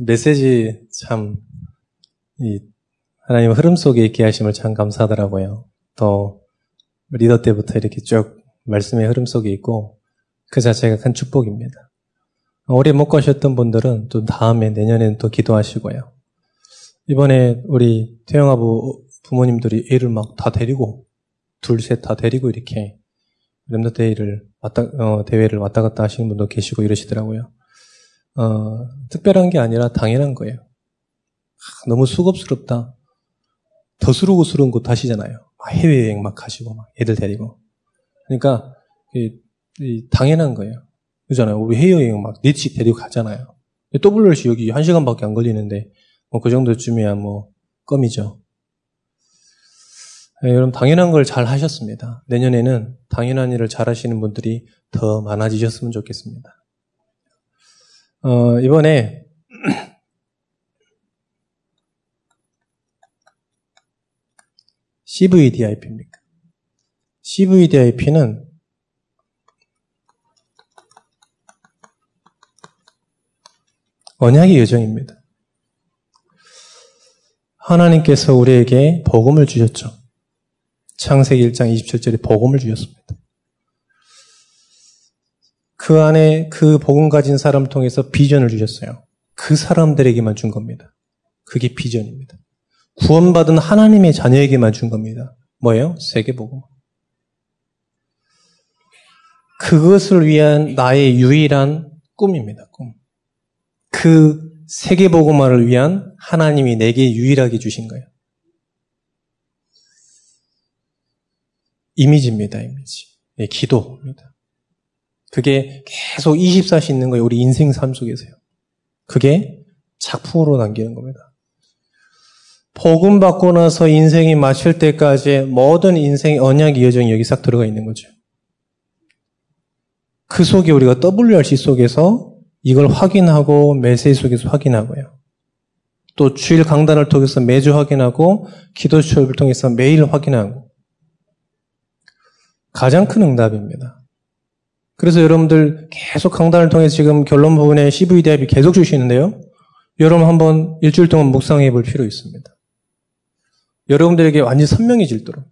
메시지 참, 이, 하나님 흐름 속에 있게 하심을 참 감사하더라고요. 또, 리더 때부터 이렇게 쭉 말씀의 흐름 속에 있고, 그 자체가 큰 축복입니다. 올해 못 가셨던 분들은 또 다음에 내년에는 또 기도하시고요. 이번에 우리 태영 아부 부모님들이 애를 막 다 데리고, 둘, 셋 다 데리고 이렇게 랩너 데이를 왔다, 어, 대회를 왔다 갔다 하시는 분도 계시고 이러시더라고요. 어, 특별한 게 아니라 당연한 거예요. 아, 너무 수급스럽다. 더스러고스러운 곳 하시잖아요. 해외여행 막 가시고, 막 애들 데리고. 그러니까, 이, 이 당연한 거예요. 그잖아요. 우리 해외여행 막 넷씩 데리고 가잖아요. WRC 여기 한 시간밖에 안 걸리는데, 뭐 그 정도쯤이야 뭐, 껌이죠. 네, 여러분, 당연한 걸 잘 하셨습니다. 내년에는 당연한 일을 잘 하시는 분들이 더 많아지셨으면 좋겠습니다. 어, 이번에 CVDIP입니까? CVDIP는 언약의 여정입니다. 하나님께서 우리에게 복음을 주셨죠. 창세기 1장 27절에 복음을 주셨습니다. 그 안에 그 복음 가진 사람을 통해서 비전을 주셨어요. 그 사람들에게만 준 겁니다. 그게 비전입니다. 구원받은 하나님의 자녀에게만 준 겁니다. 뭐예요? 세계복음. 그것을 위한 나의 유일한 꿈입니다. 꿈. 그 세계복음화를 위한 하나님이 내게 유일하게 주신 거예요. 이미지입니다, 이미지. 네, 기도입니다. 그게 계속 24시 있는 거예요, 우리 인생 삶 속에서요. 그게 작품으로 남기는 겁니다. 복음 받고 나서 인생이 마칠 때까지 모든 인생의 언약의 여정이 여기 싹 들어가 있는 거죠. 그 속에 우리가 WRC 속에서 이걸 확인하고 메시지 속에서 확인하고요. 또 주일 강단을 통해서 매주 확인하고 기도 수업을 통해서 매일 확인하고 가장 큰 응답입니다. 그래서 여러분들 계속 강단을 통해 지금 결론 부분에 CV 대합이 계속 주시는데요. 여러분 한번 일주일 동안 묵상해 볼 필요 있습니다. 여러분들에게 완전히 선명해질도록.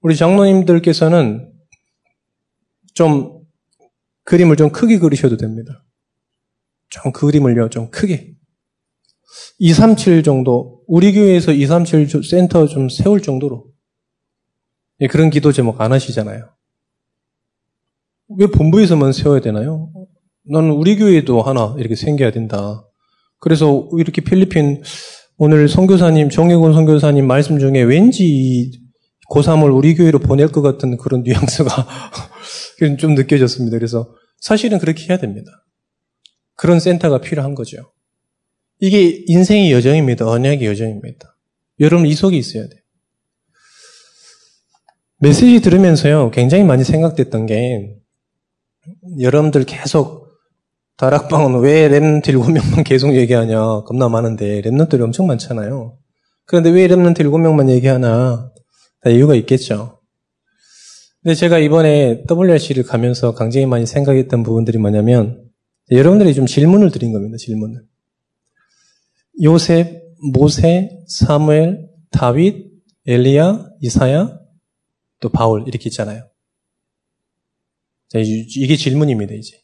우리 장로님들께서는 좀 그림을 좀 크게 그리셔도 됩니다. 좀 그림을요, 좀 크게. 237 정도, 우리 교회에서 237 센터 좀 세울 정도로 예, 그런 기도 제목 안 하시잖아요. 왜 본부에서만 세워야 되나요? 나는 우리 교회도 하나 이렇게 생겨야 된다. 그래서 이렇게 필리핀 오늘 선교사님 정혜곤 선교사님 말씀 중에 왠지 고3을 우리 교회로 보낼 것 같은 그런 뉘앙스가 좀 느껴졌습니다. 그래서 사실은 그렇게 해야 됩니다. 그런 센터가 필요한 거죠. 이게 인생의 여정입니다. 언약의 여정입니다. 여러분 이 속에 있어야 돼요. 메시지 들으면서요, 굉장히 많이 생각됐던 게, 여러분들 계속, 다락방은 왜 Remnant 7명만 계속 얘기하냐, 겁나 많은데, Remnant들이 엄청 많잖아요. 그런데 왜 Remnant 7명만 얘기하나, 다 이유가 있겠죠. 근데 제가 이번에 WRC를 가면서 굉장히 많이 생각했던 부분들이 뭐냐면, 여러분들이 좀 질문을 드린 겁니다, 질문을. 요셉, 모세, 사무엘, 다윗, 엘리야, 이사야, 또 바울 이렇게 있잖아요. 자, 이게 질문입니다, 이제.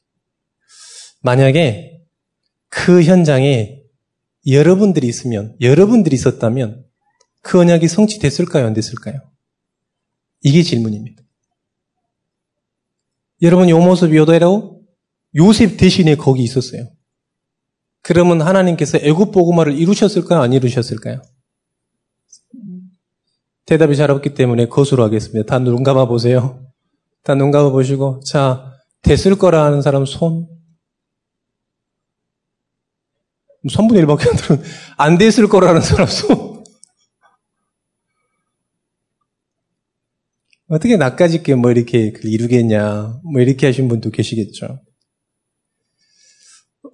만약에 그 현장에 여러분들이 있으면, 여러분들이 있었다면 그 언약이 성취됐을까요? 안 됐을까요? 이게 질문입니다. 여러분 요 모습이 요대로 요셉 대신에 거기 있었어요. 그러면 하나님께서 애굽 보고마를 이루셨을까요? 안 이루셨을까요? 대답이 잘 없기 때문에 거수로 하겠습니다. 다 눈 감아 보세요. 다눈 감아 보시고, 자, 됐을 거라 하는 사람 손. 손분의 1밖에 안 들은, 안 됐을 거라는 사람 손. 어떻게 나까짓게 뭐 이렇게 이루겠냐, 뭐 이렇게 하신 분도 계시겠죠.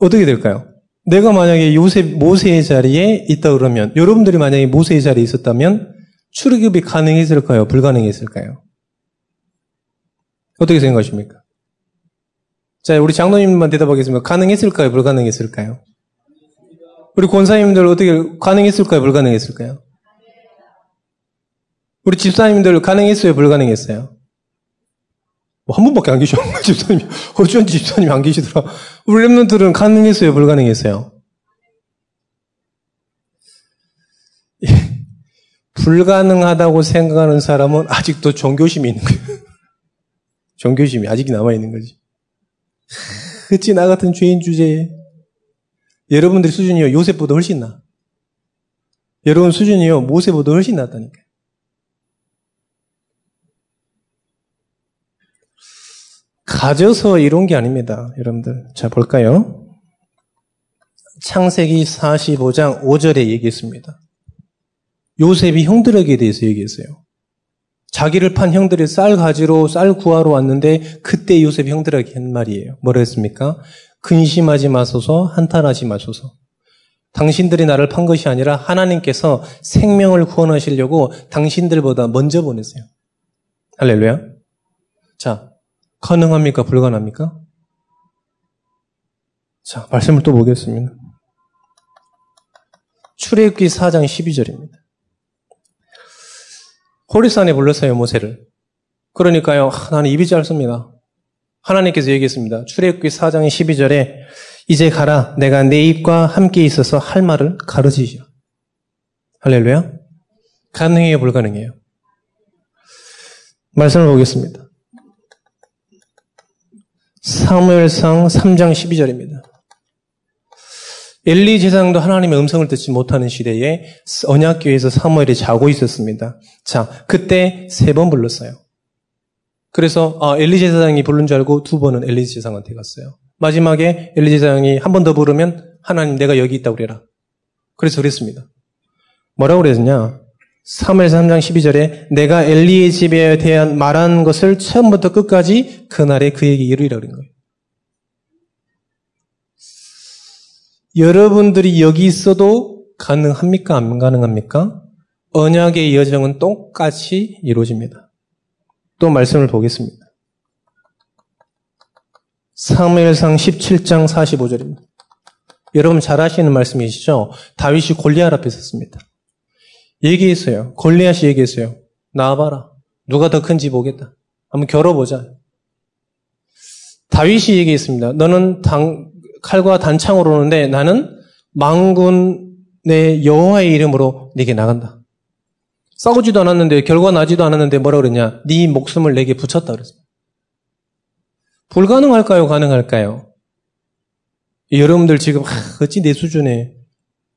어떻게 될까요? 내가 만약에 요셉, 모세의 자리에 있다 그러면, 여러분들이 만약에 모세의 자리에 있었다면, 출애굽이 가능했을까요? 불가능했을까요? 어떻게 생각하십니까? 자, 우리 장로님만 대답하겠습니다. 가능했을까요? 불가능했을까요? 우리 권사님들 어떻게 가능했을까요? 불가능했을까요? 우리 집사님들 가능했어요? 불가능했어요? 뭐 한 분밖에 안 계셔. 집사님, 어쩐지 집사님 안 계시더라. 우리 랩런들은 가능했어요? 불가능했어요? 불가능하다고 생각하는 사람은 아직도 종교심이 있는 거예요. 종교심이 아직 남아있는 거지. 그치, 나 같은 죄인 주제에. 여러분들 수준이요, 요셉보다 훨씬 나. 여러분 수준이요, 모세보다 훨씬 낫다니까. 가져서 이룬 게 아닙니다. 여러분들. 자, 볼까요? 창세기 45장 5절에 얘기했습니다. 요셉이 형들에게 대해서 얘기했어요. 자기를 판 형들이 쌀 가지로 쌀 구하러 왔는데 그때 요셉이 형들에게 한 말이에요. 뭐라 했습니까? 근심하지 마소서 한탄하지 마소서. 당신들이 나를 판 것이 아니라 하나님께서 생명을 구원하시려고 당신들보다 먼저 보냈어요. 할렐루야. 자, 가능합니까? 불가능합니까? 자, 말씀을 또 보겠습니다. 출애굽기 4장 12절입니다. 호리산에 불렀어요, 모세를. 그러니까요, 나는 입이 짧습니다. 하나님께서 얘기했습니다. 출애굽기 4장 12절에 이제 가라. 내가 내 입과 함께 있어서 할 말을 가르치시오. 할렐루야. 가능해요, 불가능해요? 말씀을 보겠습니다. 사무엘상 3장 12절입니다. 엘리 제사장도 하나님의 음성을 듣지 못하는 시대에 언약교에서 사무엘이 자고 있었습니다. 자, 그때 세 번 불렀어요. 그래서 아, 엘리 제사장이 부른 줄 알고 두 번은 엘리 제사장한테 갔어요. 마지막에 엘리 제사장이 한 번 더 부르면 하나님 내가 여기 있다고 그래라. 그래서 그랬습니다. 뭐라고 그랬냐? 3월 3장 12절에 내가 엘리의 집에 대한 말한 것을 처음부터 끝까지 그날에 그에게 이르리라 그런 거예요. 여러분들이 여기 있어도 가능합니까? 안 가능합니까? 언약의 여정은 똑같이 이루어집니다. 또 말씀을 보겠습니다. 사무엘상 17장 45절입니다. 여러분 잘 아시는 말씀이시죠? 다윗이 골리앗 앞에 섰습니다. 얘기했어요. 골리앗이 얘기했어요. 나와봐라. 누가 더 큰지 보겠다. 한번 겨뤄보자. 다윗이 얘기했습니다. 너는 당, 칼과 단창으로 오는데 나는 망군의 여호와의 이름으로 네게 나간다. 싸우지도 않았는데 결과 나지도 않았는데 뭐라 그랬냐? 네 목숨을 내게 붙였다 그랬습니다. 불가능할까요? 가능할까요? 여러분들 지금 하, 어찌 내 수준에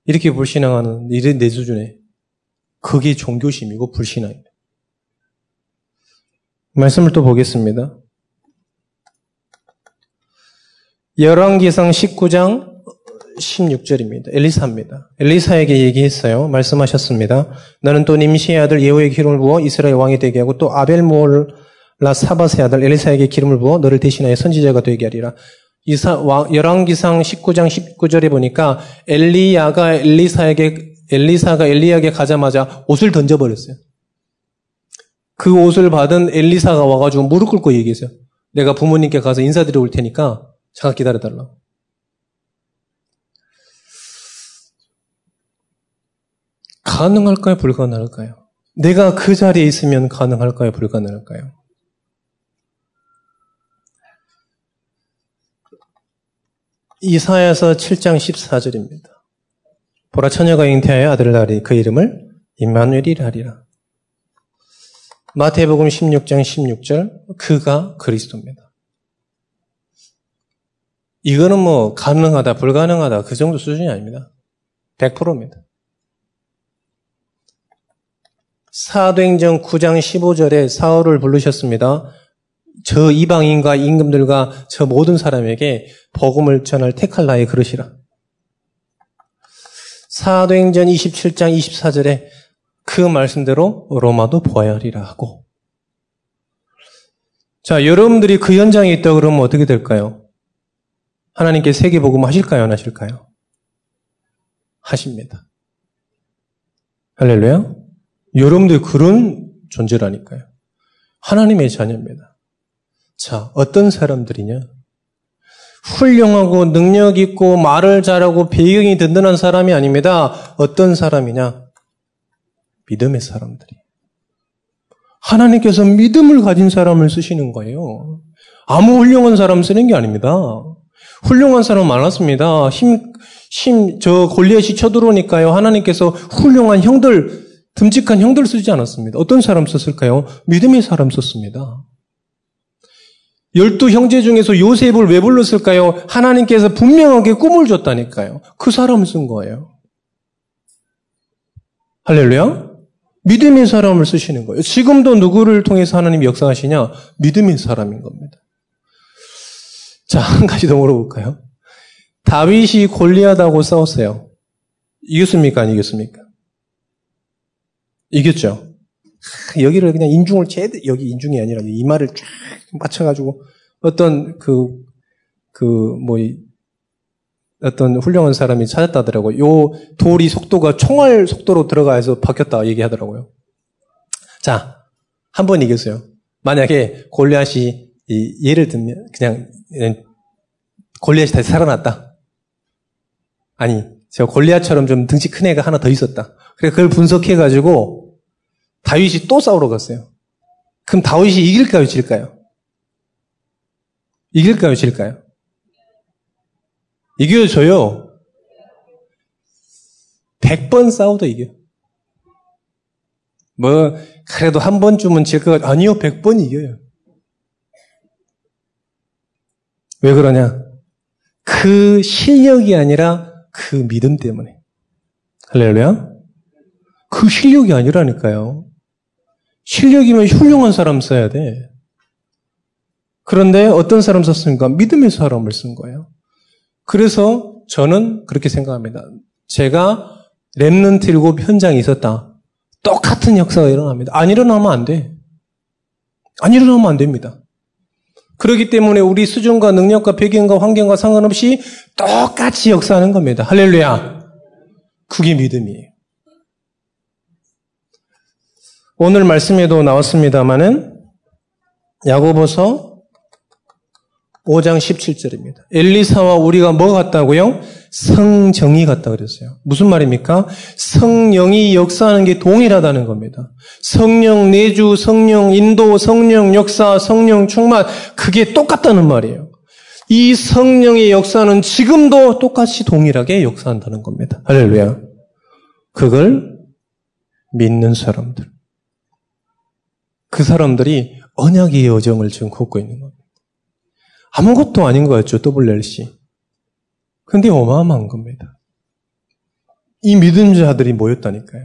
이렇게 불신앙하는 이런 내 수준에 그게 종교심이고 불신앙입니다. 말씀을 또 보겠습니다. 열왕기상 19장 16절입니다. 엘리사입니다. 엘리사에게 얘기했어요. 말씀하셨습니다. 나는 또 님시의 아들 예후에게 기름을 부어 이스라엘 왕이 되게 하고 또 아벨모라 사바의 아들 엘리사에게 기름을 부어 너를 대신하여 선지자가 되게 하리라. 이사, 열왕기상 19장 19절에 보니까 엘리야가 엘리사에게 엘리사가 엘리야에게 가자마자 옷을 던져버렸어요. 그 옷을 받은 엘리사가 와가지고 무릎 꿇고 얘기했어요. 내가 부모님께 가서 인사드려 올 테니까 잠깐 기다려달라. 가능할까요? 불가능할까요? 내가 그 자리에 있으면 가능할까요? 불가능할까요? 이사야서 7장 14절입니다. 보라 처녀가 잉태하여 아들을 낳으리 그 이름을 임마누엘이라 하리라. 마태복음 16장 16절 그가 그리스도입니다. 이거는 뭐 가능하다 불가능하다 그 정도 수준이 아닙니다. 100%입니다. 사도행전 9장 15절에 사울을 부르셨습니다. 저 이방인과 임금들과 저 모든 사람에게 복음을 전할 나의 그릇이라. 사도행전 27장 24절에 그 말씀대로 로마도 보아야 하리라 하고. 자, 여러분들이 그 현장에 있다 그러면 어떻게 될까요? 하나님께 세계 복음 하실까요? 안 하실까요? 하십니다. 할렐루야. 여러분들 그런 존재라니까요. 하나님의 자녀입니다. 자, 어떤 사람들이냐? 훌륭하고 능력 있고 말을 잘하고 배경이 든든한 사람이 아닙니다. 어떤 사람이냐? 믿음의 사람들이. 하나님께서 믿음을 가진 사람을 쓰시는 거예요. 아무 훌륭한 사람 쓰는 게 아닙니다. 훌륭한 사람 많았습니다. 힘, 힘, 저 골리앗이 쳐들어오니까요. 하나님께서 훌륭한 형들, 듬직한 형들 쓰지 않았습니다. 어떤 사람 썼을까요? 믿음의 사람 썼습니다. 열두 형제 중에서 요셉을 왜 불렀을까요? 하나님께서 분명하게 꿈을 줬다니까요. 그 사람을 쓴 거예요. 할렐루야? 믿음의 사람을 쓰시는 거예요. 지금도 누구를 통해서 하나님이 역사하시냐? 믿음의 사람인 겁니다. 자, 한 가지 더 물어볼까요? 다윗이 골리하다고 싸웠어요. 이겼습니까? 안 이겼습니까? 이겼죠. 여기를 그냥 인중을 제대로, 여기 인중이 아니라 이 말을 쫙 맞춰가지고 어떤 그, 그, 뭐, 어떤 훌륭한 사람이 찾았다더라고요. 요 돌이 속도가 총알 속도로 들어가서 바뀌었다 얘기하더라고요. 자, 한 번 이겼어요. 만약에 골리앗이 예를 들면 그냥 골리앗이 다시 살아났다. 아니, 제가 골리앗처럼 좀 등치 큰 애가 하나 더 있었다. 그래 그걸 분석해 가지고 다윗이 또 싸우러 갔어요. 그럼 다윗이 이길까요, 질까요? 이길까요, 질까요? 이겨줘요. 100번 싸워도 이겨. 뭐, 그래도 한 번쯤은 질것 같아. 아니요, 100번 이겨요. 왜 그러냐? 그 실력이 아니라 그 믿음 때문에. 할렐루야? 그 실력이 아니라니까요. 실력이면 훌륭한 사람 써야 돼. 그런데 어떤 사람 썼습니까? 믿음의 사람을 쓴 거예요. 그래서 저는 그렇게 생각합니다. 제가 랩런트 일곱 현장에 있었다. 똑같은 역사가 일어납니다. 안 일어나면 안 돼. 안 일어나면 안 됩니다. 그렇기 때문에 우리 수준과 능력과 배경과 환경과 상관없이 똑같이 역사하는 겁니다. 할렐루야. 그게 믿음이에요. 오늘 말씀에도 나왔습니다마는 야고보서 5장 17절입니다. 엘리사와 우리가 뭐 같다고요? 성정이 같다 그랬어요. 무슨 말입니까? 성령이 역사하는 게 동일하다는 겁니다. 성령 내주, 성령 인도, 성령 역사, 성령 충만 그게 똑같다는 말이에요. 이 성령의 역사는 지금도 똑같이 동일하게 역사한다는 겁니다. 할렐루야. 그걸 믿는 사람들. 그 사람들이 언약의 여정을 지금 걷고 있는 겁니다. 아무것도 아닌 것 같죠, WLC. 근데 어마어마한 겁니다. 이 믿음자들이 모였다니까요.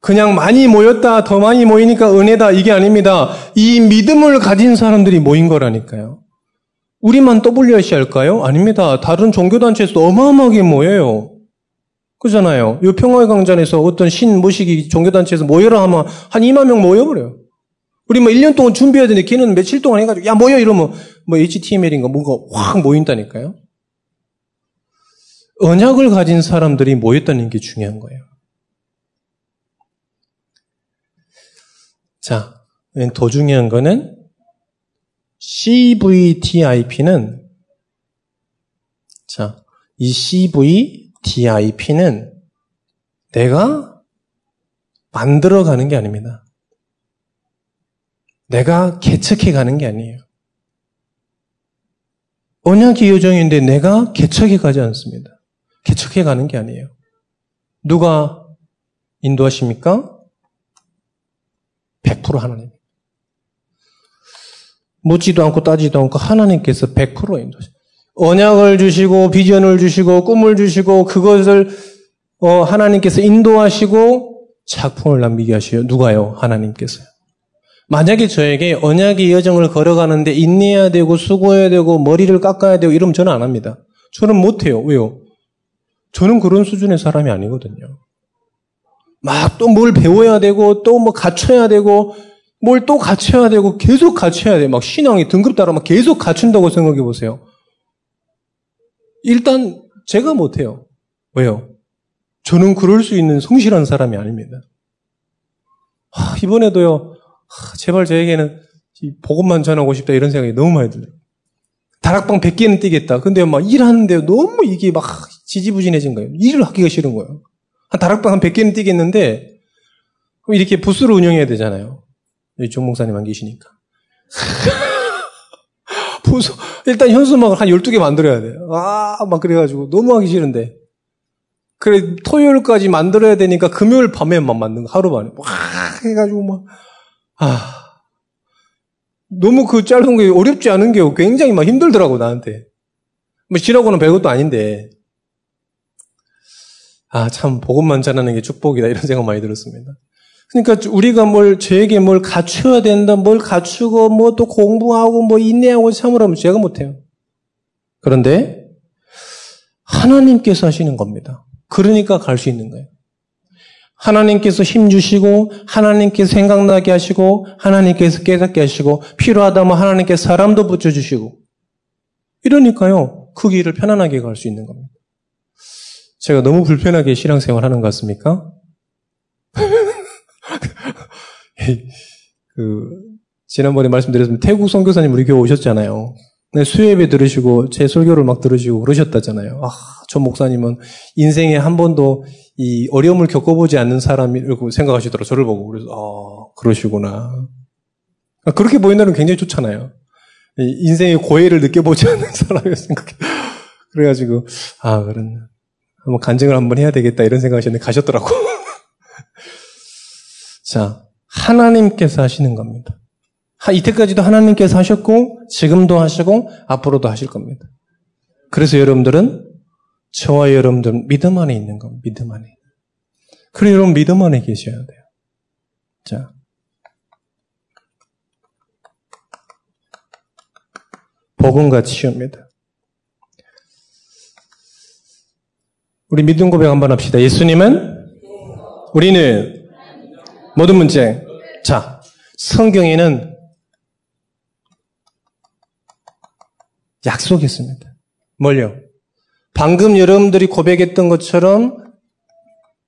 그냥 많이 모였다, 더 많이 모이니까 은혜다, 이게 아닙니다. 이 믿음을 가진 사람들이 모인 거라니까요. 우리만 WRC 할까요? 아닙니다. 다른 종교단체에서도 어마어마하게 모여요. 그잖아요. 이 평화의 강전에서 어떤 신 모시기 종교단체에서 모여라 하면 한 2만 명 모여버려요. 우리 뭐 1년 동안 준비해야 되는데 걔는 며칠 동안 해가지고 야 모여 이러면 뭐 HTML인가 뭔가 확 모인다니까요. 언약을 가진 사람들이 모였다는 게 중요한 거예요. 자, 더 중요한 거는 CVDIP는 자, 이 CVDIP는 내가 만들어 가는 게 아닙니다. 내가 개척해 가는 게 아니에요. 언약의 요정인데 내가 개척해 가지 않습니다. 개척해 가는 게 아니에요. 누가 인도하십니까? 100% 하나님. 묻지도 않고 따지도 않고 하나님께서 100% 인도하셔. 언약을 주시고 비전을 주시고 꿈을 주시고 그것을 어, 하나님께서 인도하시고 작품을 남기게 하셔요. 누가요? 하나님께서요. 만약에 저에게 언약의 여정을 걸어가는데 인내해야 되고 수고해야 되고 머리를 깎아야 되고 이러면 저는 안 합니다. 저는 못해요. 왜요? 저는 그런 수준의 사람이 아니거든요. 막 또 뭘 배워야 되고 또 뭐 갖춰야 되고 뭘 또 갖춰야 되고 계속 갖춰야 돼. 막 신앙이 등급 따라 막 계속 갖춘다고 생각해 보세요. 일단 제가 못해요. 왜요? 저는 그럴 수 있는 성실한 사람이 아닙니다. 하, 이번에도요. 제발 저에게는 복음만 전하고 싶다 이런 생각이 너무 많이 들어요. 다락방 100개는 뛰겠다. 근데 막 일하는데 너무 이게 막 지지부진해진 거예요. 일을 하기가 싫은 거예요. 한 다락방 한 100개는 뛰겠는데 이렇게 부스를 운영해야 되잖아요. 여기 종 목사님 안 계시니까. 부서, 일단 현수막을 한 12개 만들어야 돼요. 아, 막 그래가지고 너무 하기 싫은데. 그래, 토요일까지 만들어야 되니까 금요일 밤에만 만든 거, 하루 만에. 와, 해가지고 막, 아. 너무 그 짧은 게 어렵지 않은 게 굉장히 막 힘들더라고, 나한테. 뭐, 지라고는 별것도 아닌데. 아, 참, 복음만 전하는 게 축복이다, 이런 생각 많이 들었습니다. 그러니까 우리가 뭘, 저에게 뭘 갖춰야 된다, 뭘 갖추고, 뭐 또 공부하고, 뭐 인내하고 참으라면 제가 못해요. 그런데, 하나님께서 하시는 겁니다. 그러니까 갈 수 있는 거예요. 하나님께서 힘 주시고, 하나님께서 생각나게 하시고, 하나님께서 깨닫게 하시고, 필요하다면 하나님께서 사람도 붙여주시고, 이러니까요, 그 길을 편안하게 갈 수 있는 겁니다. 제가 너무 불편하게 신앙생활 하는 것 같습니까? 그, 지난번에 말씀드렸지만 태국 선교사님 우리 교회 오셨잖아요. 수예배 들으시고 제 설교를 막 들으시고 그러셨다잖아요. 아, 저 목사님은 인생에 한 번도 이 어려움을 겪어보지 않는 사람이라고 생각하시더라고요. 저를 보고. 그래서, 아, 그러시구나. 아, 그렇게 보인다는 굉장히 좋잖아요. 인생의 고해를 느껴보지 않는 사람이 생각해. 그래가지고, 아, 그런, 한번 간증을 한번 해야 되겠다 이런 생각하셨는데 가셨더라고. 자, 하나님께서 하시는 겁니다. 이때까지도 하나님께서 하셨고, 지금도 하시고, 앞으로도 하실 겁니다. 그래서 여러분들은 저와 여러분들은 믿음 안에 있는 겁니다. 믿음 안에. 그래 여러분 믿음 안에 계셔야 돼요. 자. 복음과 치유입니다. 우리 믿음 고백 한번 합시다. 예수님은 우리는 모든 문제. 자, 성경에는 약속이 있습니다. 뭘요? 방금 여러분들이 고백했던 것처럼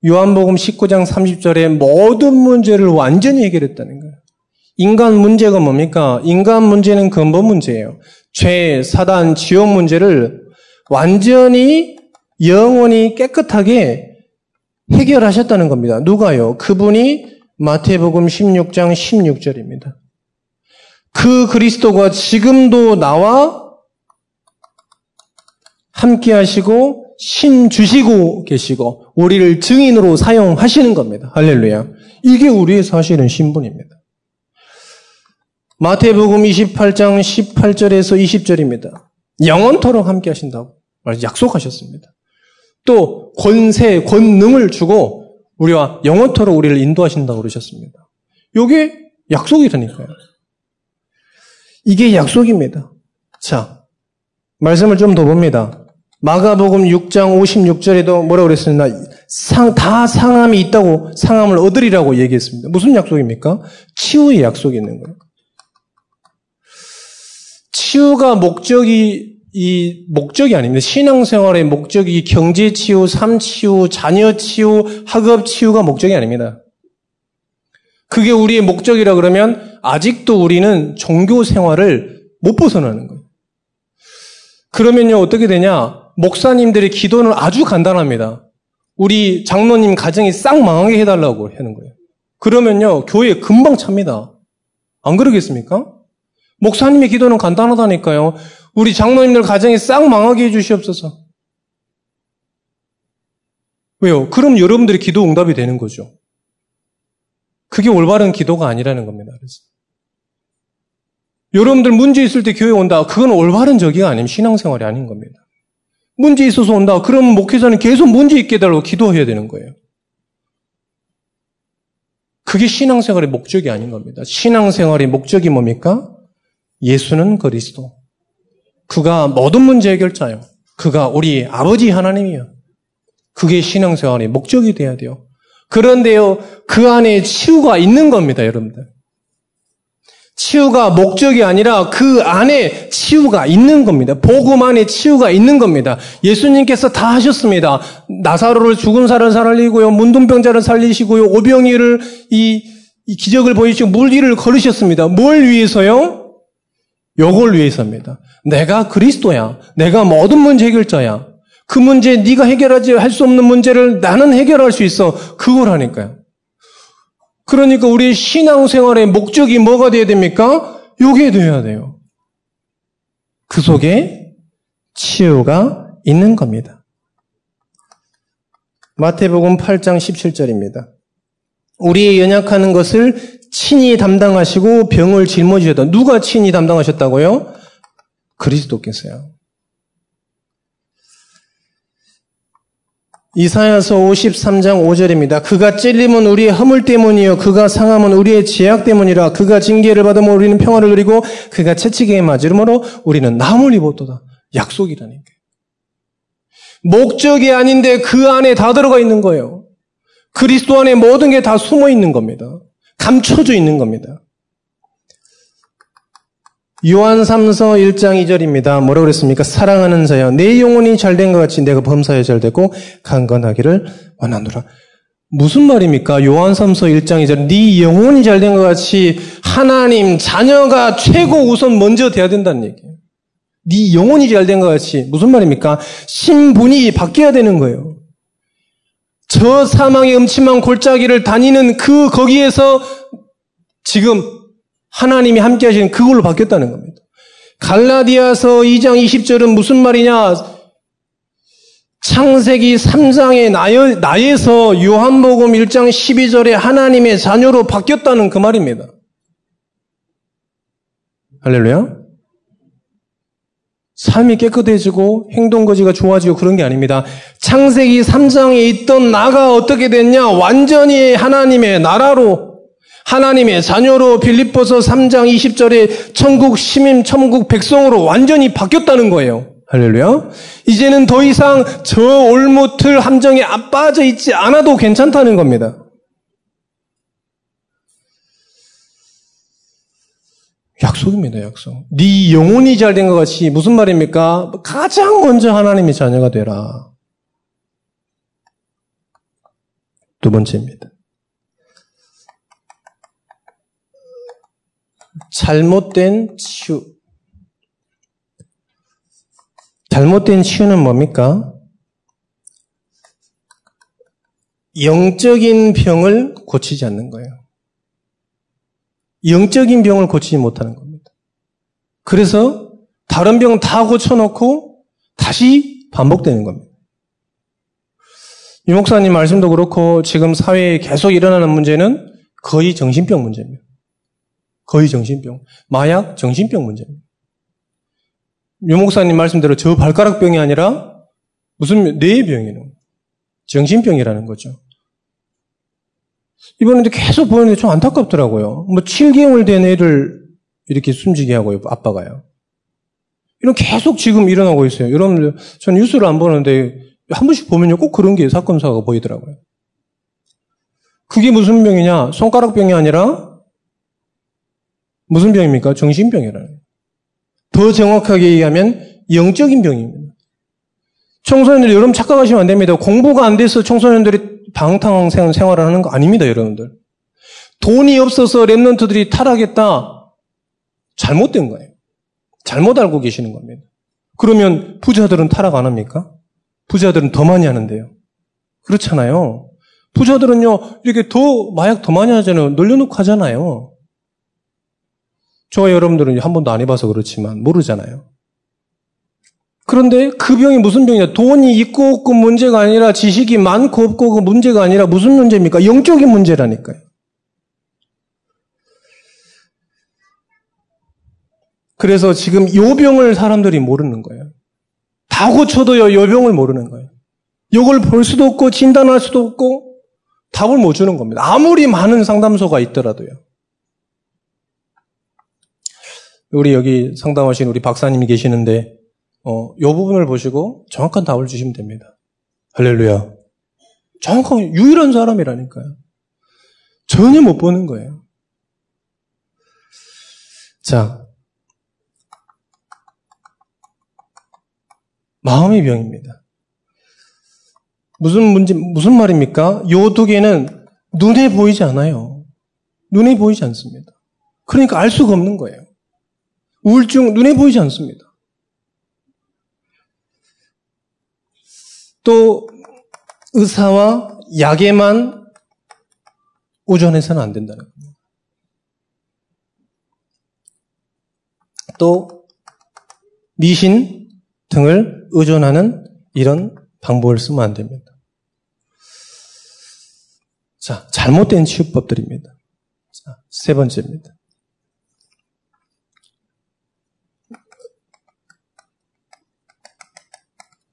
요한복음 19장 30절에 모든 문제를 완전히 해결했다는 거예요. 인간 문제가 뭡니까? 인간 문제는 근본 문제예요. 죄, 사단, 지옥 문제를 완전히 영원히 깨끗하게 해결하셨다는 겁니다. 누가요? 그분이 마태복음 16장 16절입니다. 그 그리스도가 지금도 나와 함께 하시고 신 주시고 계시고 우리를 증인으로 사용하시는 겁니다. 할렐루야. 이게 우리의 사실은 신분입니다. 마태복음 28장 18절에서 20절입니다. 영원토록 함께 하신다고 약속하셨습니다. 또 권세, 권능을 주고 우리와 영원토록 우리를 인도하신다고 그러셨습니다. 이게 약속이라니까요. 이게 약속입니다. 자, 말씀을 좀 더 봅니다. 마가복음 6장 56절에도 뭐라고 그랬습니까? 상, 다 상함이 있다고 상함을 얻으리라고 얘기했습니다. 무슨 약속입니까? 치유의 약속이 있는 거예요. 치유가 목적이 이 목적이 아닙니다. 신앙생활의 목적이 경제 치유, 삶 치유, 자녀 치유, 학업 치유가 목적이 아닙니다. 그게 우리의 목적이라 그러면 아직도 우리는 종교 생활을 못 벗어나는 거예요. 그러면요, 어떻게 되냐? 목사님들의 기도는 아주 간단합니다. 우리 장로님 가정이 싹 망하게 해달라고 하는 거예요. 그러면요, 교회 금방 찹니다. 안 그러겠습니까? 목사님의 기도는 간단하다니까요. 우리 장로님들 가정이 싹 망하게 해주시옵소서. 왜요? 그럼 여러분들의 기도 응답이 되는 거죠. 그게 올바른 기도가 아니라는 겁니다. 그래서. 여러분들 문제 있을 때 교회 온다. 그건 올바른 저기가 아니면 신앙생활이 아닌 겁니다. 문제 있어서 온다. 그럼 목회자는 계속 문제 있게 해달라고 기도해야 되는 거예요. 그게 신앙생활의 목적이 아닌 겁니다. 신앙생활의 목적이 뭡니까? 예수는 그리스도. 그가 모든 문제 해결자요. 그가 우리 아버지 하나님이요. 그게 신앙생활의 목적이 돼야 돼요. 그런데요, 그 안에 치유가 있는 겁니다, 여러분들. 치유가 목적이 아니라 그 안에 치유가 있는 겁니다. 복음 안에 치유가 있는 겁니다. 예수님께서 다 하셨습니다. 나사로를 죽은 사람을 살리고요. 문둥병자를 살리시고요. 오병이를 이, 이 기적을 보이시고 물 위를 걸으셨습니다. 뭘 위해서요? 요걸 위해서입니다. 내가 그리스도야. 내가 모든 문제 해결자야. 그 문제 네가 해결하지 할 수 없는 문제를 나는 해결할 수 있어. 그걸 하니까요. 그러니까 우리 신앙생활의 목적이 뭐가 돼야 됩니까? 요게 돼야 돼요. 그 속에 치유가 있는 겁니다. 마태복음 8장 17절입니다. 우리의 연약하는 것을 친히 담당하시고 병을 짊어지셨다. 누가 친히 담당하셨다고요? 그리스도께서요. 이사야서 53장 5절입니다. 그가 찔림은 우리의 허물 때문이요 그가 상함은 우리의 제약 때문이라 그가 징계를 받으면 우리는 평화를 누리고 그가 채찍에 맞으므로 우리는 남을 입었도다. 약속이라니까. 목적이 아닌데 그 안에 다 들어가 있는 거예요. 그리스도 안에 모든 게 다 숨어 있는 겁니다. 감춰져 있는 겁니다. 요한 3서 1장 2절입니다. 뭐라고 그랬습니까? 사랑하는 자여 내 영혼이 잘된 것 같이 내가 범사에 잘되고 강건하기를 원하노라. 무슨 말입니까? 요한 3서 1장 2절 네 영혼이 잘된 것 같이 하나님 자녀가 최고 우선 먼저 돼야 된다는 얘기예요. 네 영혼이 잘된 것 같이 무슨 말입니까? 신분이 바뀌어야 되는 거예요. 저 사망의 음침한 골짜기를 다니는 그 거기에서 지금 하나님이 함께 하시는 그걸로 바뀌었다는 겁니다. 갈라디아서 2장 20절은 무슨 말이냐? 창세기 3장의 나에, 서 요한복음 1장 12절에 하나님의 자녀로 바뀌었다는 그 말입니다. 할렐루야. 삶이 깨끗해지고 행동거지가 좋아지고 그런 게 아닙니다. 창세기 3장에 있던 나가 어떻게 됐냐? 완전히 하나님의 나라로 하나님의 자녀로 빌립보서 3장 20절에 천국 시민, 천국 백성으로 완전히 바뀌었다는 거예요. 할렐루야. 이제는 더 이상 저 올무틀 함정에 안 빠져 있지 않아도 괜찮다는 겁니다. 약속입니다, 약속. 네 영혼이 잘 된 것 같이 무슨 말입니까? 가장 먼저 하나님의 자녀가 되라. 두 번째입니다. 잘못된 치유. 잘못된 치유는 뭡니까? 영적인 병을 고치지 않는 거예요. 영적인 병을 고치지 못하는 겁니다. 그래서 다른 병 다 고쳐놓고 다시 반복되는 겁니다. 유 목사님 말씀도 그렇고 지금 사회에 계속 일어나는 문제는 거의 정신병 문제입니다. 거의 정신병. 마약, 정신병 문제입니다. 유 목사님 말씀대로 저 발가락병이 아니라 무슨 뇌병이에요. 정신병이라는 거죠. 이번에 계속 보는데 좀 안타깝더라고요. 뭐 7개월 된 애를 이렇게 숨지게 하고요, 아빠가요. 이런 계속 지금 일어나고 있어요. 여러분들, 저는 뉴스를 안 보는데 한 번씩 보면요, 꼭 그런 게 사건, 사고가 보이더라고요. 그게 무슨 병이냐? 손가락병이 아니라 무슨 병입니까? 정신병이라는. 더 정확하게 얘기하면 영적인 병입니다. 청소년들 여러분 착각하시면 안 됩니다. 공부가 안 돼서 청소년들이 방탕 생활을 하는 거 아닙니다, 여러분들. 돈이 없어서 랩런트들이 타락했다. 잘못된 거예요. 잘못 알고 계시는 겁니다. 그러면 부자들은 타락 안 합니까? 부자들은 더 많이 하는데요. 그렇잖아요. 부자들은요, 이렇게 더, 마약 더 많이 하잖아요. 늘려놓고 하잖아요. 저와 여러분들은 한 번도 안 해봐서 그렇지만 모르잖아요. 그런데 그 병이 무슨 병이냐? 돈이 있고 없고 문제가 아니라 지식이 많고 없고 그 문제가 아니라 무슨 문제입니까? 영적인 문제라니까요. 그래서 지금 요 병을 사람들이 모르는 거예요. 다 고쳐도 요, 요 병을 모르는 거예요. 요걸 볼 수도 없고 진단할 수도 없고 답을 못 주는 겁니다. 아무리 많은 상담소가 있더라도요. 우리 여기 상담하신 우리 박사님이 계시는데, 어, 요 부분을 보시고 정확한 답을 주시면 됩니다. 할렐루야. 정확한, 유일한 사람이라니까요. 전혀 못 보는 거예요. 자, 마음의 병입니다. 무슨 문제, 무슨 말입니까? 요 두 개는 눈에 보이지 않아요. 눈에 보이지 않습니다. 그러니까 알 수가 없는 거예요. 우울증 눈에 보이지 않습니다. 또 의사와 약에만 의존해서는 안 된다는 겁니다. 또 미신 등을 의존하는 이런 방법을 쓰면 안 됩니다. 자, 잘못된 치유법들입니다. 자, 세 번째입니다.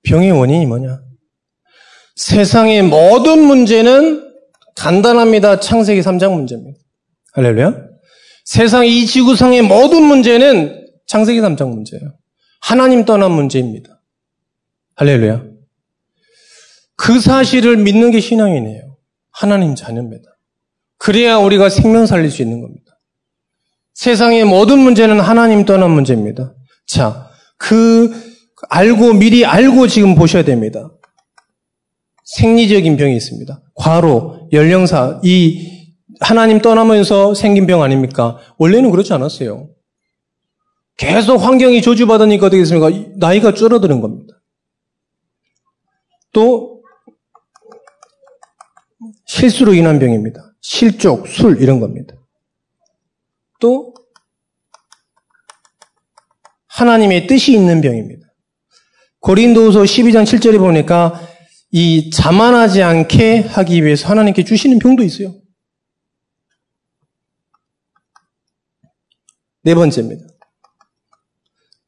병의 원인이 뭐냐? 세상의 모든 문제는 간단합니다. 창세기 3장 문제입니다. 할렐루야. 세상 이 지구상의 모든 문제는 창세기 3장 문제예요. 하나님 떠난 문제입니다. 할렐루야. 그 사실을 믿는 게 신앙이네요. 하나님 자녀입니다. 그래야 우리가 생명 살릴 수 있는 겁니다. 세상의 모든 문제는 하나님 떠난 문제입니다. 자, 그 알고 미리 알고 지금 보셔야 됩니다. 생리적인 병이 있습니다. 과로, 연령사, 이 하나님 떠나면서 생긴 병 아닙니까? 원래는 그렇지 않았어요. 계속 환경이 저주받으니까 되겠습니까? 나이가 줄어드는 겁니다. 또 실수로 인한 병입니다. 실족, 술 이런 겁니다. 또 하나님의 뜻이 있는 병입니다. 고린도후서 12장 7절에 보니까 이 자만하지 않게 하기 위해서 하나님께 주시는 병도 있어요. 네 번째입니다.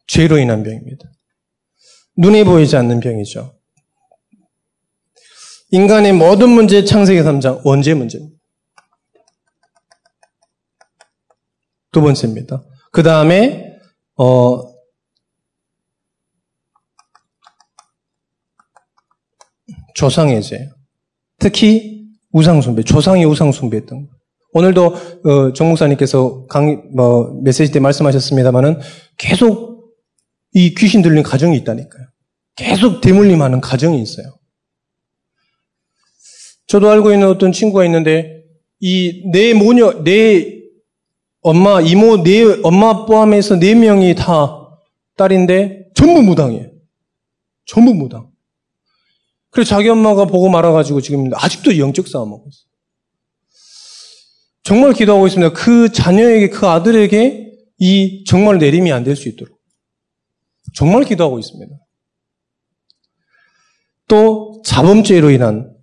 죄로 인한 병입니다. 눈에 보이지 않는 병이죠. 인간의 모든 문제 창세기 3장 원죄 문제입니다. 두 번째입니다. 그 다음에 어, 죄. 특히 우상숭배, 조상이 우상숭배했던 거. 오늘도 어, 정 목사님께서 강, 뭐, 메시지 때 말씀하셨습니다만은 계속 이 귀신 들린 가정이 있다니까요. 계속 대물림하는 가정이 있어요. 저도 알고 있는 어떤 친구가 있는데 이 내 모녀, 내 엄마, 이모, 내 엄마 포함해서 네 명이 다 딸인데 전부 무당이에요. 전부 무당. 그래서 자기 엄마가 보고 말아가지고 지금 아직도 영적 싸움하고 있어요. 정말 기도하고 있습니다. 그 자녀에게, 그 아들에게 이 정말 내림이 안 될 수 있도록. 정말 기도하고 있습니다. 또 자범죄로 인한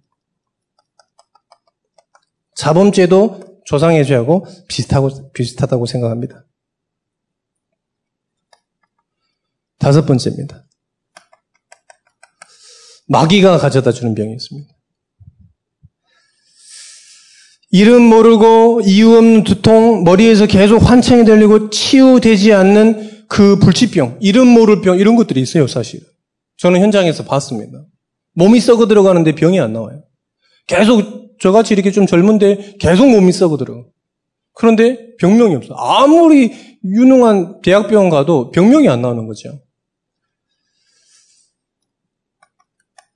자범죄도 조상의 죄하고 비슷하고 비슷하다고 생각합니다. 다섯 번째입니다. 마귀가 가져다 주는 병이 있습니다. 이름 모르고 이유 없는 두통, 머리에서 계속 환청이 들리고 치유되지 않는 그 불치병, 이름 모를 병, 이런 것들이 있어요, 사실. 저는 현장에서 봤습니다. 몸이 썩어 들어가는데 병이 안 나와요. 계속 저같이 이렇게 좀 젊은데 계속 몸이 썩어 들어. 그런데 병명이 없어. 아무리 유능한 대학병원 가도 병명이 안 나오는 거죠.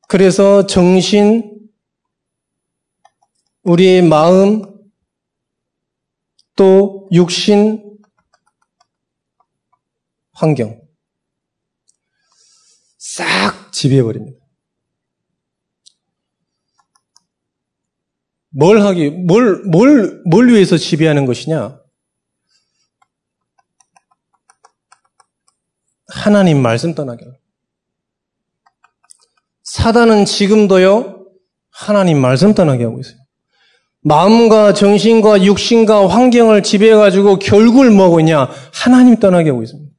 그래서 정신, 우리의 마음, 또 육신, 환경. 싹 지배해버립니다. 뭘 하기, 뭘, 뭘, 뭘 위해서 지배하는 것이냐? 하나님 말씀 떠나게. 사단은 지금도요, 하나님 말씀 떠나게 하고 있어요. 마음과 정신과 육신과 환경을 지배해가지고 결국을 뭐 하고 있냐? 하나님 떠나게 하고 있습니다.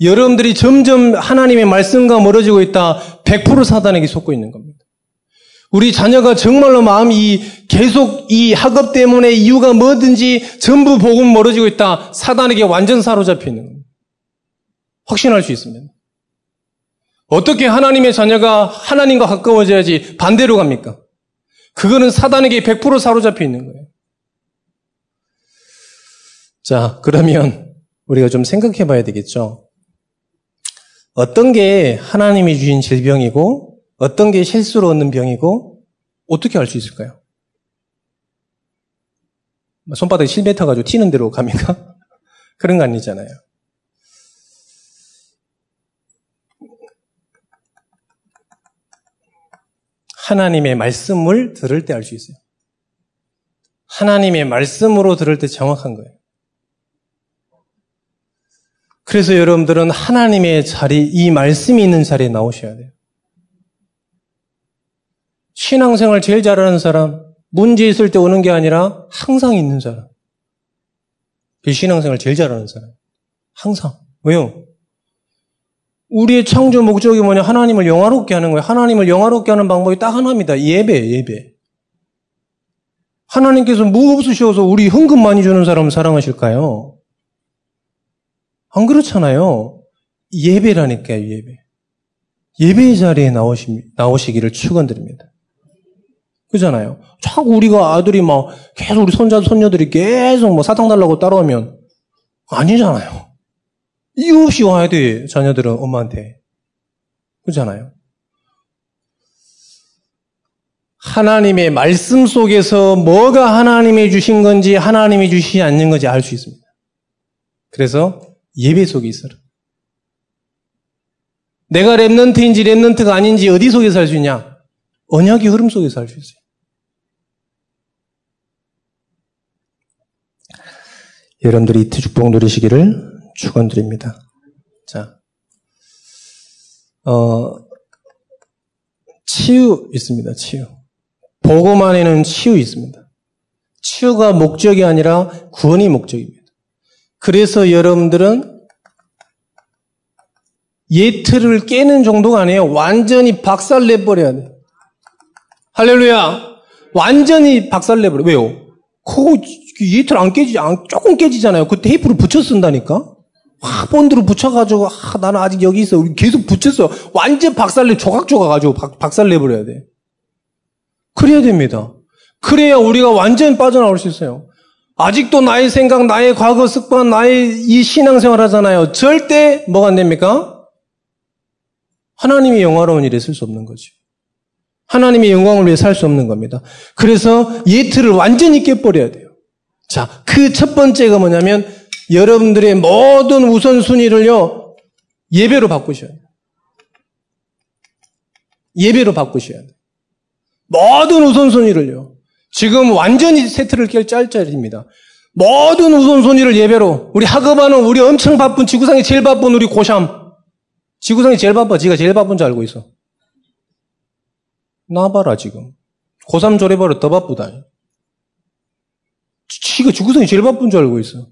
여러분들이 점점 하나님의 말씀과 멀어지고 있다. 100% 사단에게 속고 있는 겁니다. 우리 자녀가 정말로 마음이 계속 이 학업 때문에 이유가 뭐든지 전부 복음 멀어지고 있다. 사단에게 완전 사로잡혀 있는 겁니다. 확신할 수 있습니다. 어떻게 하나님의 자녀가 하나님과 가까워져야지 반대로 갑니까? 그거는 사단에게 100% 사로잡혀 있는 거예요. 자, 그러면 우리가 좀 생각해 봐야 되겠죠. 어떤 게 하나님이 주신 질병이고, 어떤 게 실수로 얻는 병이고, 어떻게 알 수 있을까요? 손바닥에 실 뱉어가지고 튀는 대로 갑니까? 그런 거 아니잖아요. 하나님의 말씀을 들을 때 알 수 있어요. 하나님의 말씀으로 들을 때 정확한 거예요. 그래서 여러분들은 하나님의 자리, 이 말씀이 있는 자리에 나오셔야 돼요. 신앙생활 제일 잘하는 사람, 문제 있을 때 오는 게 아니라 항상 있는 사람. 그 신앙생활 제일 잘하는 사람. 항상. 왜요? 우리의 창조 목적이 뭐냐? 하나님을 영화롭게 하는 거예요. 하나님을 영화롭게 하는 방법이 딱 하나입니다. 예배, 예배. 하나님께서 뭐 없으셔서 우리 헌금 많이 주는 사람을 사랑하실까요? 안 그렇잖아요. 예배라니까요, 예배. 예배의 자리에 나오시, 나오시기를 축원드립니다. 그잖아요. 자꾸 우리가 아들이 막 계속 우리 손자, 손녀들이 계속 뭐 사탕 달라고 따라오면 아니잖아요. 이유 없이 와야 돼, 자녀들은 엄마한테. 그잖아요. 하나님의 말씀 속에서 뭐가 하나님이 주신 건지 하나님이 주시지 않는 건지 알 수 있습니다. 그래서 예배 속에 있어라. 내가 Remnant인지 Remnant가 아닌지 어디 속에서 알 수 있냐? 언약의 흐름 속에서 알 수 있어요. 여러분들이 이트 축복 누리시기를 축원드립니다. 자, 어, 치유 있습니다. 치유. 안에는 치유 있습니다. 치유가 목적이 아니라 구원이 목적입니다. 그래서 여러분들은 예틀을 깨는 정도가 아니에요. 완전히 박살 내버려야 돼요. 할렐루야. 완전히 박살 내버려. 왜요? 그거 예틀 안 깨지, 안, 조금 깨지잖아요. 그 테이프를 붙여 쓴다니까? 아, 본드로 붙여가지고, 아, 나는 아직 여기 있어. 계속 붙였어. 완전 박살내, 조각조각 가지고 박, 박살내버려야 돼. 그래야 됩니다. 그래야 우리가 완전 빠져나올 수 있어요. 아직도 나의 생각, 나의 과거 습관, 나의 이 신앙생활 하잖아요. 절대 뭐가 안 됩니까? 하나님이 영화로운 일에 쓸 수 없는 거죠. 하나님의 영광을 위해 살 수 없는 겁니다. 그래서 예틀을 완전히 깨버려야 돼요. 자, 그 첫 번째가 뭐냐면 여러분들의 모든 우선순위를요, 예배로 바꾸셔야 돼요. 예배로 바꾸셔야 돼요. 모든 우선순위를요. 지금 완전히 세트를 깰 짤짤입니다. 모든 우선순위를 예배로. 우리 학업하는 우리 엄청 바쁜 지구상에 제일 바쁜 우리 고샴. 지구상에 제일 바빠. 지가 제일 바쁜 줄 알고 있어. 나 봐라 지금. 고3 졸업하러 더 바쁘다. 지가 지구상에 제일 바쁜 줄 알고 있어.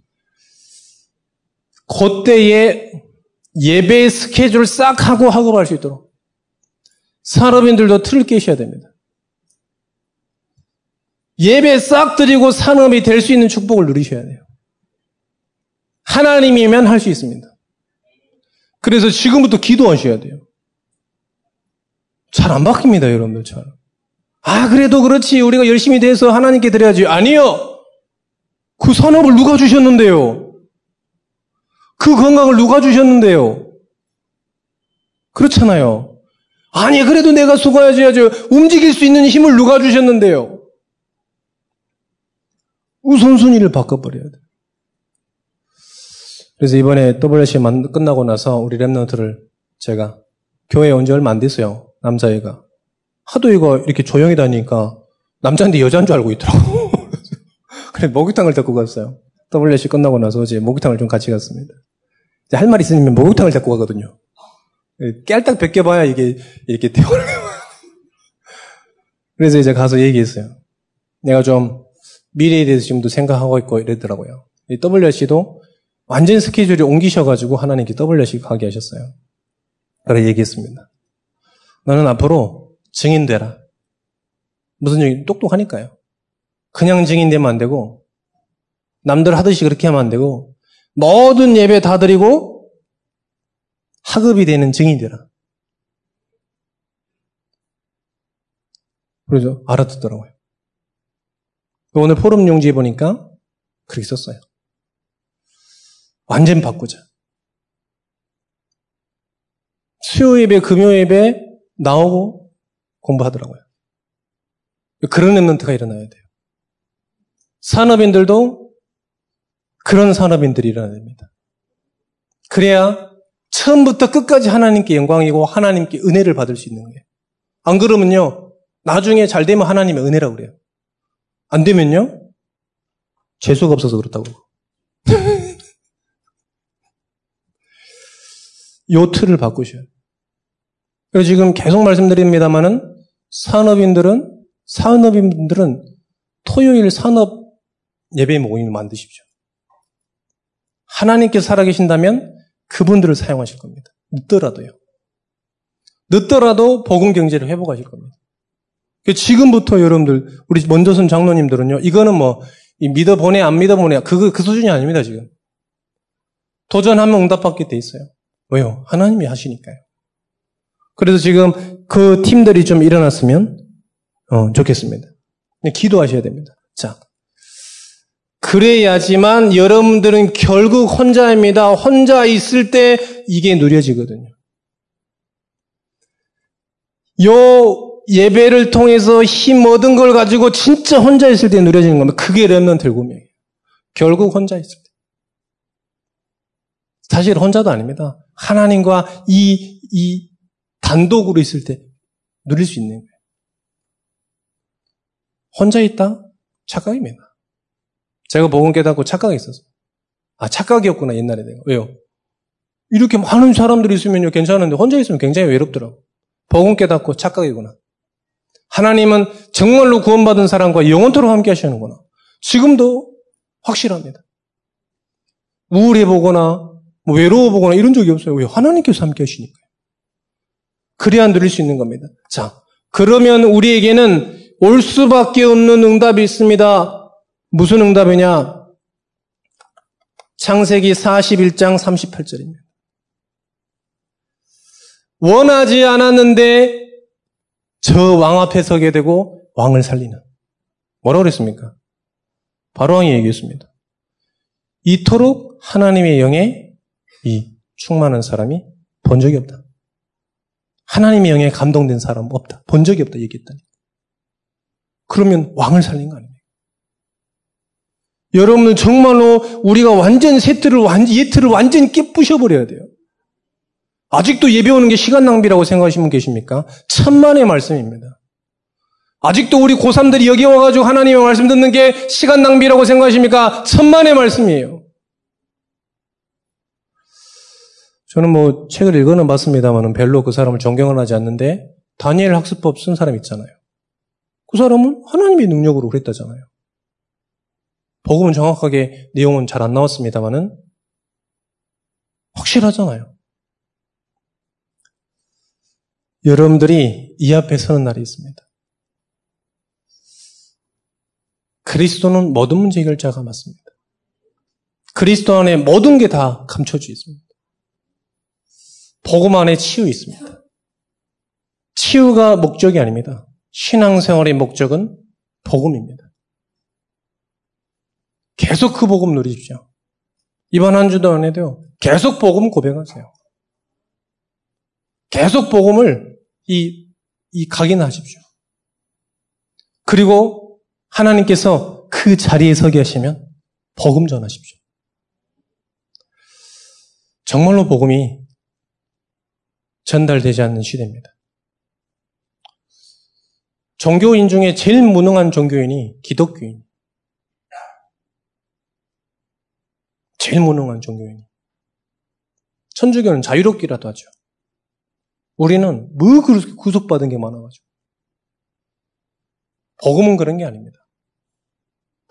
그때에 예배 스케줄 싹 하고 학업할 수 있도록 산업인들도 틀을 깨셔야 됩니다. 예배 싹 드리고 산업이 될 수 있는 축복을 누리셔야 돼요. 하나님이면 할 수 있습니다. 그래서 지금부터 기도하셔야 돼요. 잘 안 바뀝니다, 여러분들 잘. 아, 그래도 그렇지. 우리가 열심히 돼서 하나님께 드려야지. 아니요. 그 산업을 누가 주셨는데요? 그 건강을 누가 주셨는데요? 그렇잖아요. 아니, 그래도 내가 수고해야죠. 움직일 수 있는 힘을 누가 주셨는데요? 우선순위를 바꿔버려야 돼. 그래서 이번에 WC 끝나고 나서 우리 랩런트를 제가 교회 온지 얼마 안 됐어요. 남자애가. 하도 이거 이렇게 조용히 다니니까 남자인데 여자인 줄 알고 있더라고. 그래 목욕탕을 데리고 갔어요. WC 끝나고 나서 이제 목욕탕을 좀 같이 갔습니다. 할 말 있으면 목욕탕을 데리고 가거든요. 깨알딱 벗겨봐야 이게 이렇게 되어요. 그래서 이제 가서 얘기했어요. 내가 좀 미래에 대해서 지금도 생각하고 있고 이러더라고요. 이 WC도 완전 스케줄이 옮기셔가지고 하나님께 WC 가게 하셨어요. 그래 얘기했습니다. 너는 앞으로 증인되라. 무슨 얘기? 똑똑하니까요. 그냥 증인되면 안 되고 남들 하듯이 그렇게 하면 안 되고 모든 예배 다 드리고 학업이 되는 증인되라. 그래서 알아듣더라고요. 오늘 포럼 용지에 보니까 그렇게 썼어요. 완전 바꾸자. 수요 예배, 금요 예배 나오고 공부하더라고요. 그런 랩런트가 일어나야 돼요. 산업인들도 그런 산업인들이 일어나야 됩니다. 그래야 처음부터 끝까지 하나님께 영광이고 하나님께 은혜를 받을 수 있는 거예요. 안 그러면요, 나중에 잘 되면 하나님의 은혜라고 그래요. 안 되면요? 재수가 없어서 그렇다고. 요 틀을 바꾸셔야 돼요. 그래서 지금 계속 말씀드립니다만은 산업인들은 산업인들은 토요일 산업 예배 모임을 만드십시오. 하나님께서 살아계신다면 그분들을 사용하실 겁니다. 늦더라도요. 늦더라도 복음 경제를 회복하실 겁니다. 지금부터 여러분들 우리 먼저선 장로님들은요. 이거는 뭐 믿어보내 안 믿어보내 그그 그 수준이 아닙니다 지금. 도전하면 응답받게 돼 있어요. 왜요? 하나님이 하시니까요. 그래서 지금 그 팀들이 좀 일어났으면 어, 좋겠습니다. 기도하셔야 됩니다. 자, 그래야지만 여러분들은 결국 혼자입니다. 혼자 있을 때 이게 누려지거든요. 요 예배를 통해서 힘 얻은 걸 가지고 진짜 혼자 있을 때 누려지는 겁니다. 그게 렘넌 들고명이에요. 결국 혼자 있을 때. 사실 혼자도 아닙니다. 하나님과 이, 이 단독으로 있을 때 누릴 수 있는 거예요. 혼자 있다? 착각입니다. 제가 복음 깨닫고 착각이 있었어. 아, 착각이었구나, 옛날에 내가. 왜요? 이렇게 많은 사람들이 있으면요, 괜찮은데, 혼자 있으면 굉장히 외롭더라고. 복음 깨닫고 착각이구나. 하나님은 정말로 구원받은 사람과 영원토록 함께 하시는구나. 지금도 확실합니다. 우울해 보거나, 뭐 외로워 보거나 이런 적이 없어요. 왜? 하나님께서 함께 하시니까요. 그래야 누릴 수 있는 겁니다. 자, 그러면 우리에게는 올 수밖에 없는 응답이 있습니다. 무슨 응답이냐? 창세기 41장 38절입니다. 원하지 않았는데 저 왕 앞에 서게 되고 왕을 살리는. 뭐라고 그랬습니까? 바로 왕이 얘기했습니다. 이토록 하나님의 영에 이 충만한 사람이 본 적이 없다. 하나님의 영에 감동된 사람 없다. 본 적이 없다 얘기했다니. 그러면 왕을 살린 거 아닙니까? 여러분 정말로 우리가 완전 세트를 완전 예트를 완전히 깨부셔 버려야 돼요. 아직도 예배 오는 게 시간 낭비라고 생각하시는 분 계십니까? 천만의 말씀입니다. 아직도 우리 고3들이 여기 와가지고 하나님의 말씀 듣는 게 시간 낭비라고 생각하십니까? 천만의 말씀이에요. 저는 뭐 책을 읽어는 봤습니다만 별로 그 사람을 존경은 하지 않는데 다니엘 학습법 쓴 사람 있잖아요. 그 사람은 하나님의 능력으로 그랬다잖아요. 복음은 정확하게 내용은 잘 안 나왔습니다만은 확실하잖아요. 여러분들이 이 앞에 서는 날이 있습니다. 그리스도는 모든 문제 해결자가 맞습니다. 그리스도 안에 모든 게 다 감춰져 있습니다. 복음 안에 치유 있습니다. 치유가 목적이 아닙니다. 신앙생활의 목적은 복음입니다. 계속 그 복음 누리십시오. 이번 한 주도 안 해도요. 계속 복음 고백하세요. 계속 복음을 이, 이 각인하십시오. 그리고 하나님께서 그 자리에 서게 하시면 복음 전하십시오. 정말로 복음이 전달되지 않는 시대입니다. 종교인 중에 제일 무능한 종교인이 기독교인. 제일 무능한 종교인이. 천주교는 자유롭기라도 하죠. 우리는 뭐 그렇게 구속받은 게 많아가지고. 복음은 그런 게 아닙니다.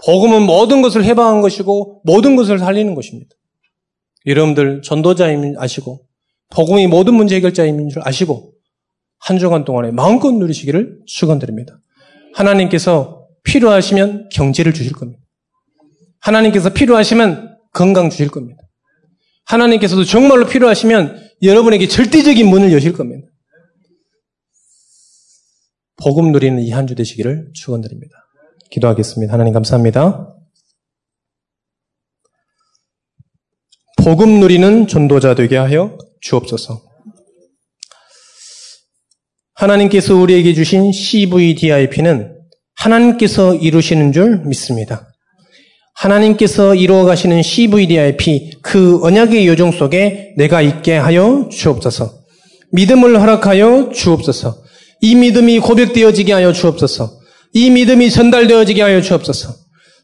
복음은 모든 것을 해방한 것이고 모든 것을 살리는 것입니다. 여러분들 전도자임을 아시고 복음이 모든 문제 해결자임인 줄 아시고 한 주간 동안에 마음껏 누리시기를 축원드립니다. 하나님께서 필요하시면 경제를 주실 겁니다. 하나님께서 필요하시면 건강 주실 겁니다. 하나님께서도 정말로 필요하시면 여러분에게 절대적인 문을 여실 겁니다. 복음 누리는 이 한 주 되시기를 축원드립니다. 기도하겠습니다. 하나님 감사합니다. 복음 누리는 전도자 되게 하여 주옵소서. 하나님께서 우리에게 주신 CVDIP는 하나님께서 이루시는 줄 믿습니다. 하나님께서 이루어 가시는 CVDIP 그 언약의 요정 속에 내가 있게 하여 주옵소서. 믿음을 허락하여 주옵소서. 이 믿음이 고백되어지게 하여 주옵소서. 이 믿음이 전달되어지게 하여 주옵소서.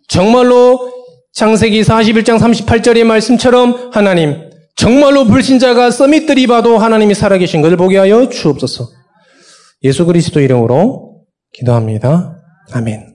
정말로 창세기 41장 38절의 말씀처럼 하나님, 정말로 불신자가 써밋들이 봐도 하나님이 살아계신 것을 보게 하여 주옵소서. 예수 그리스도 이름으로 기도합니다. 아멘.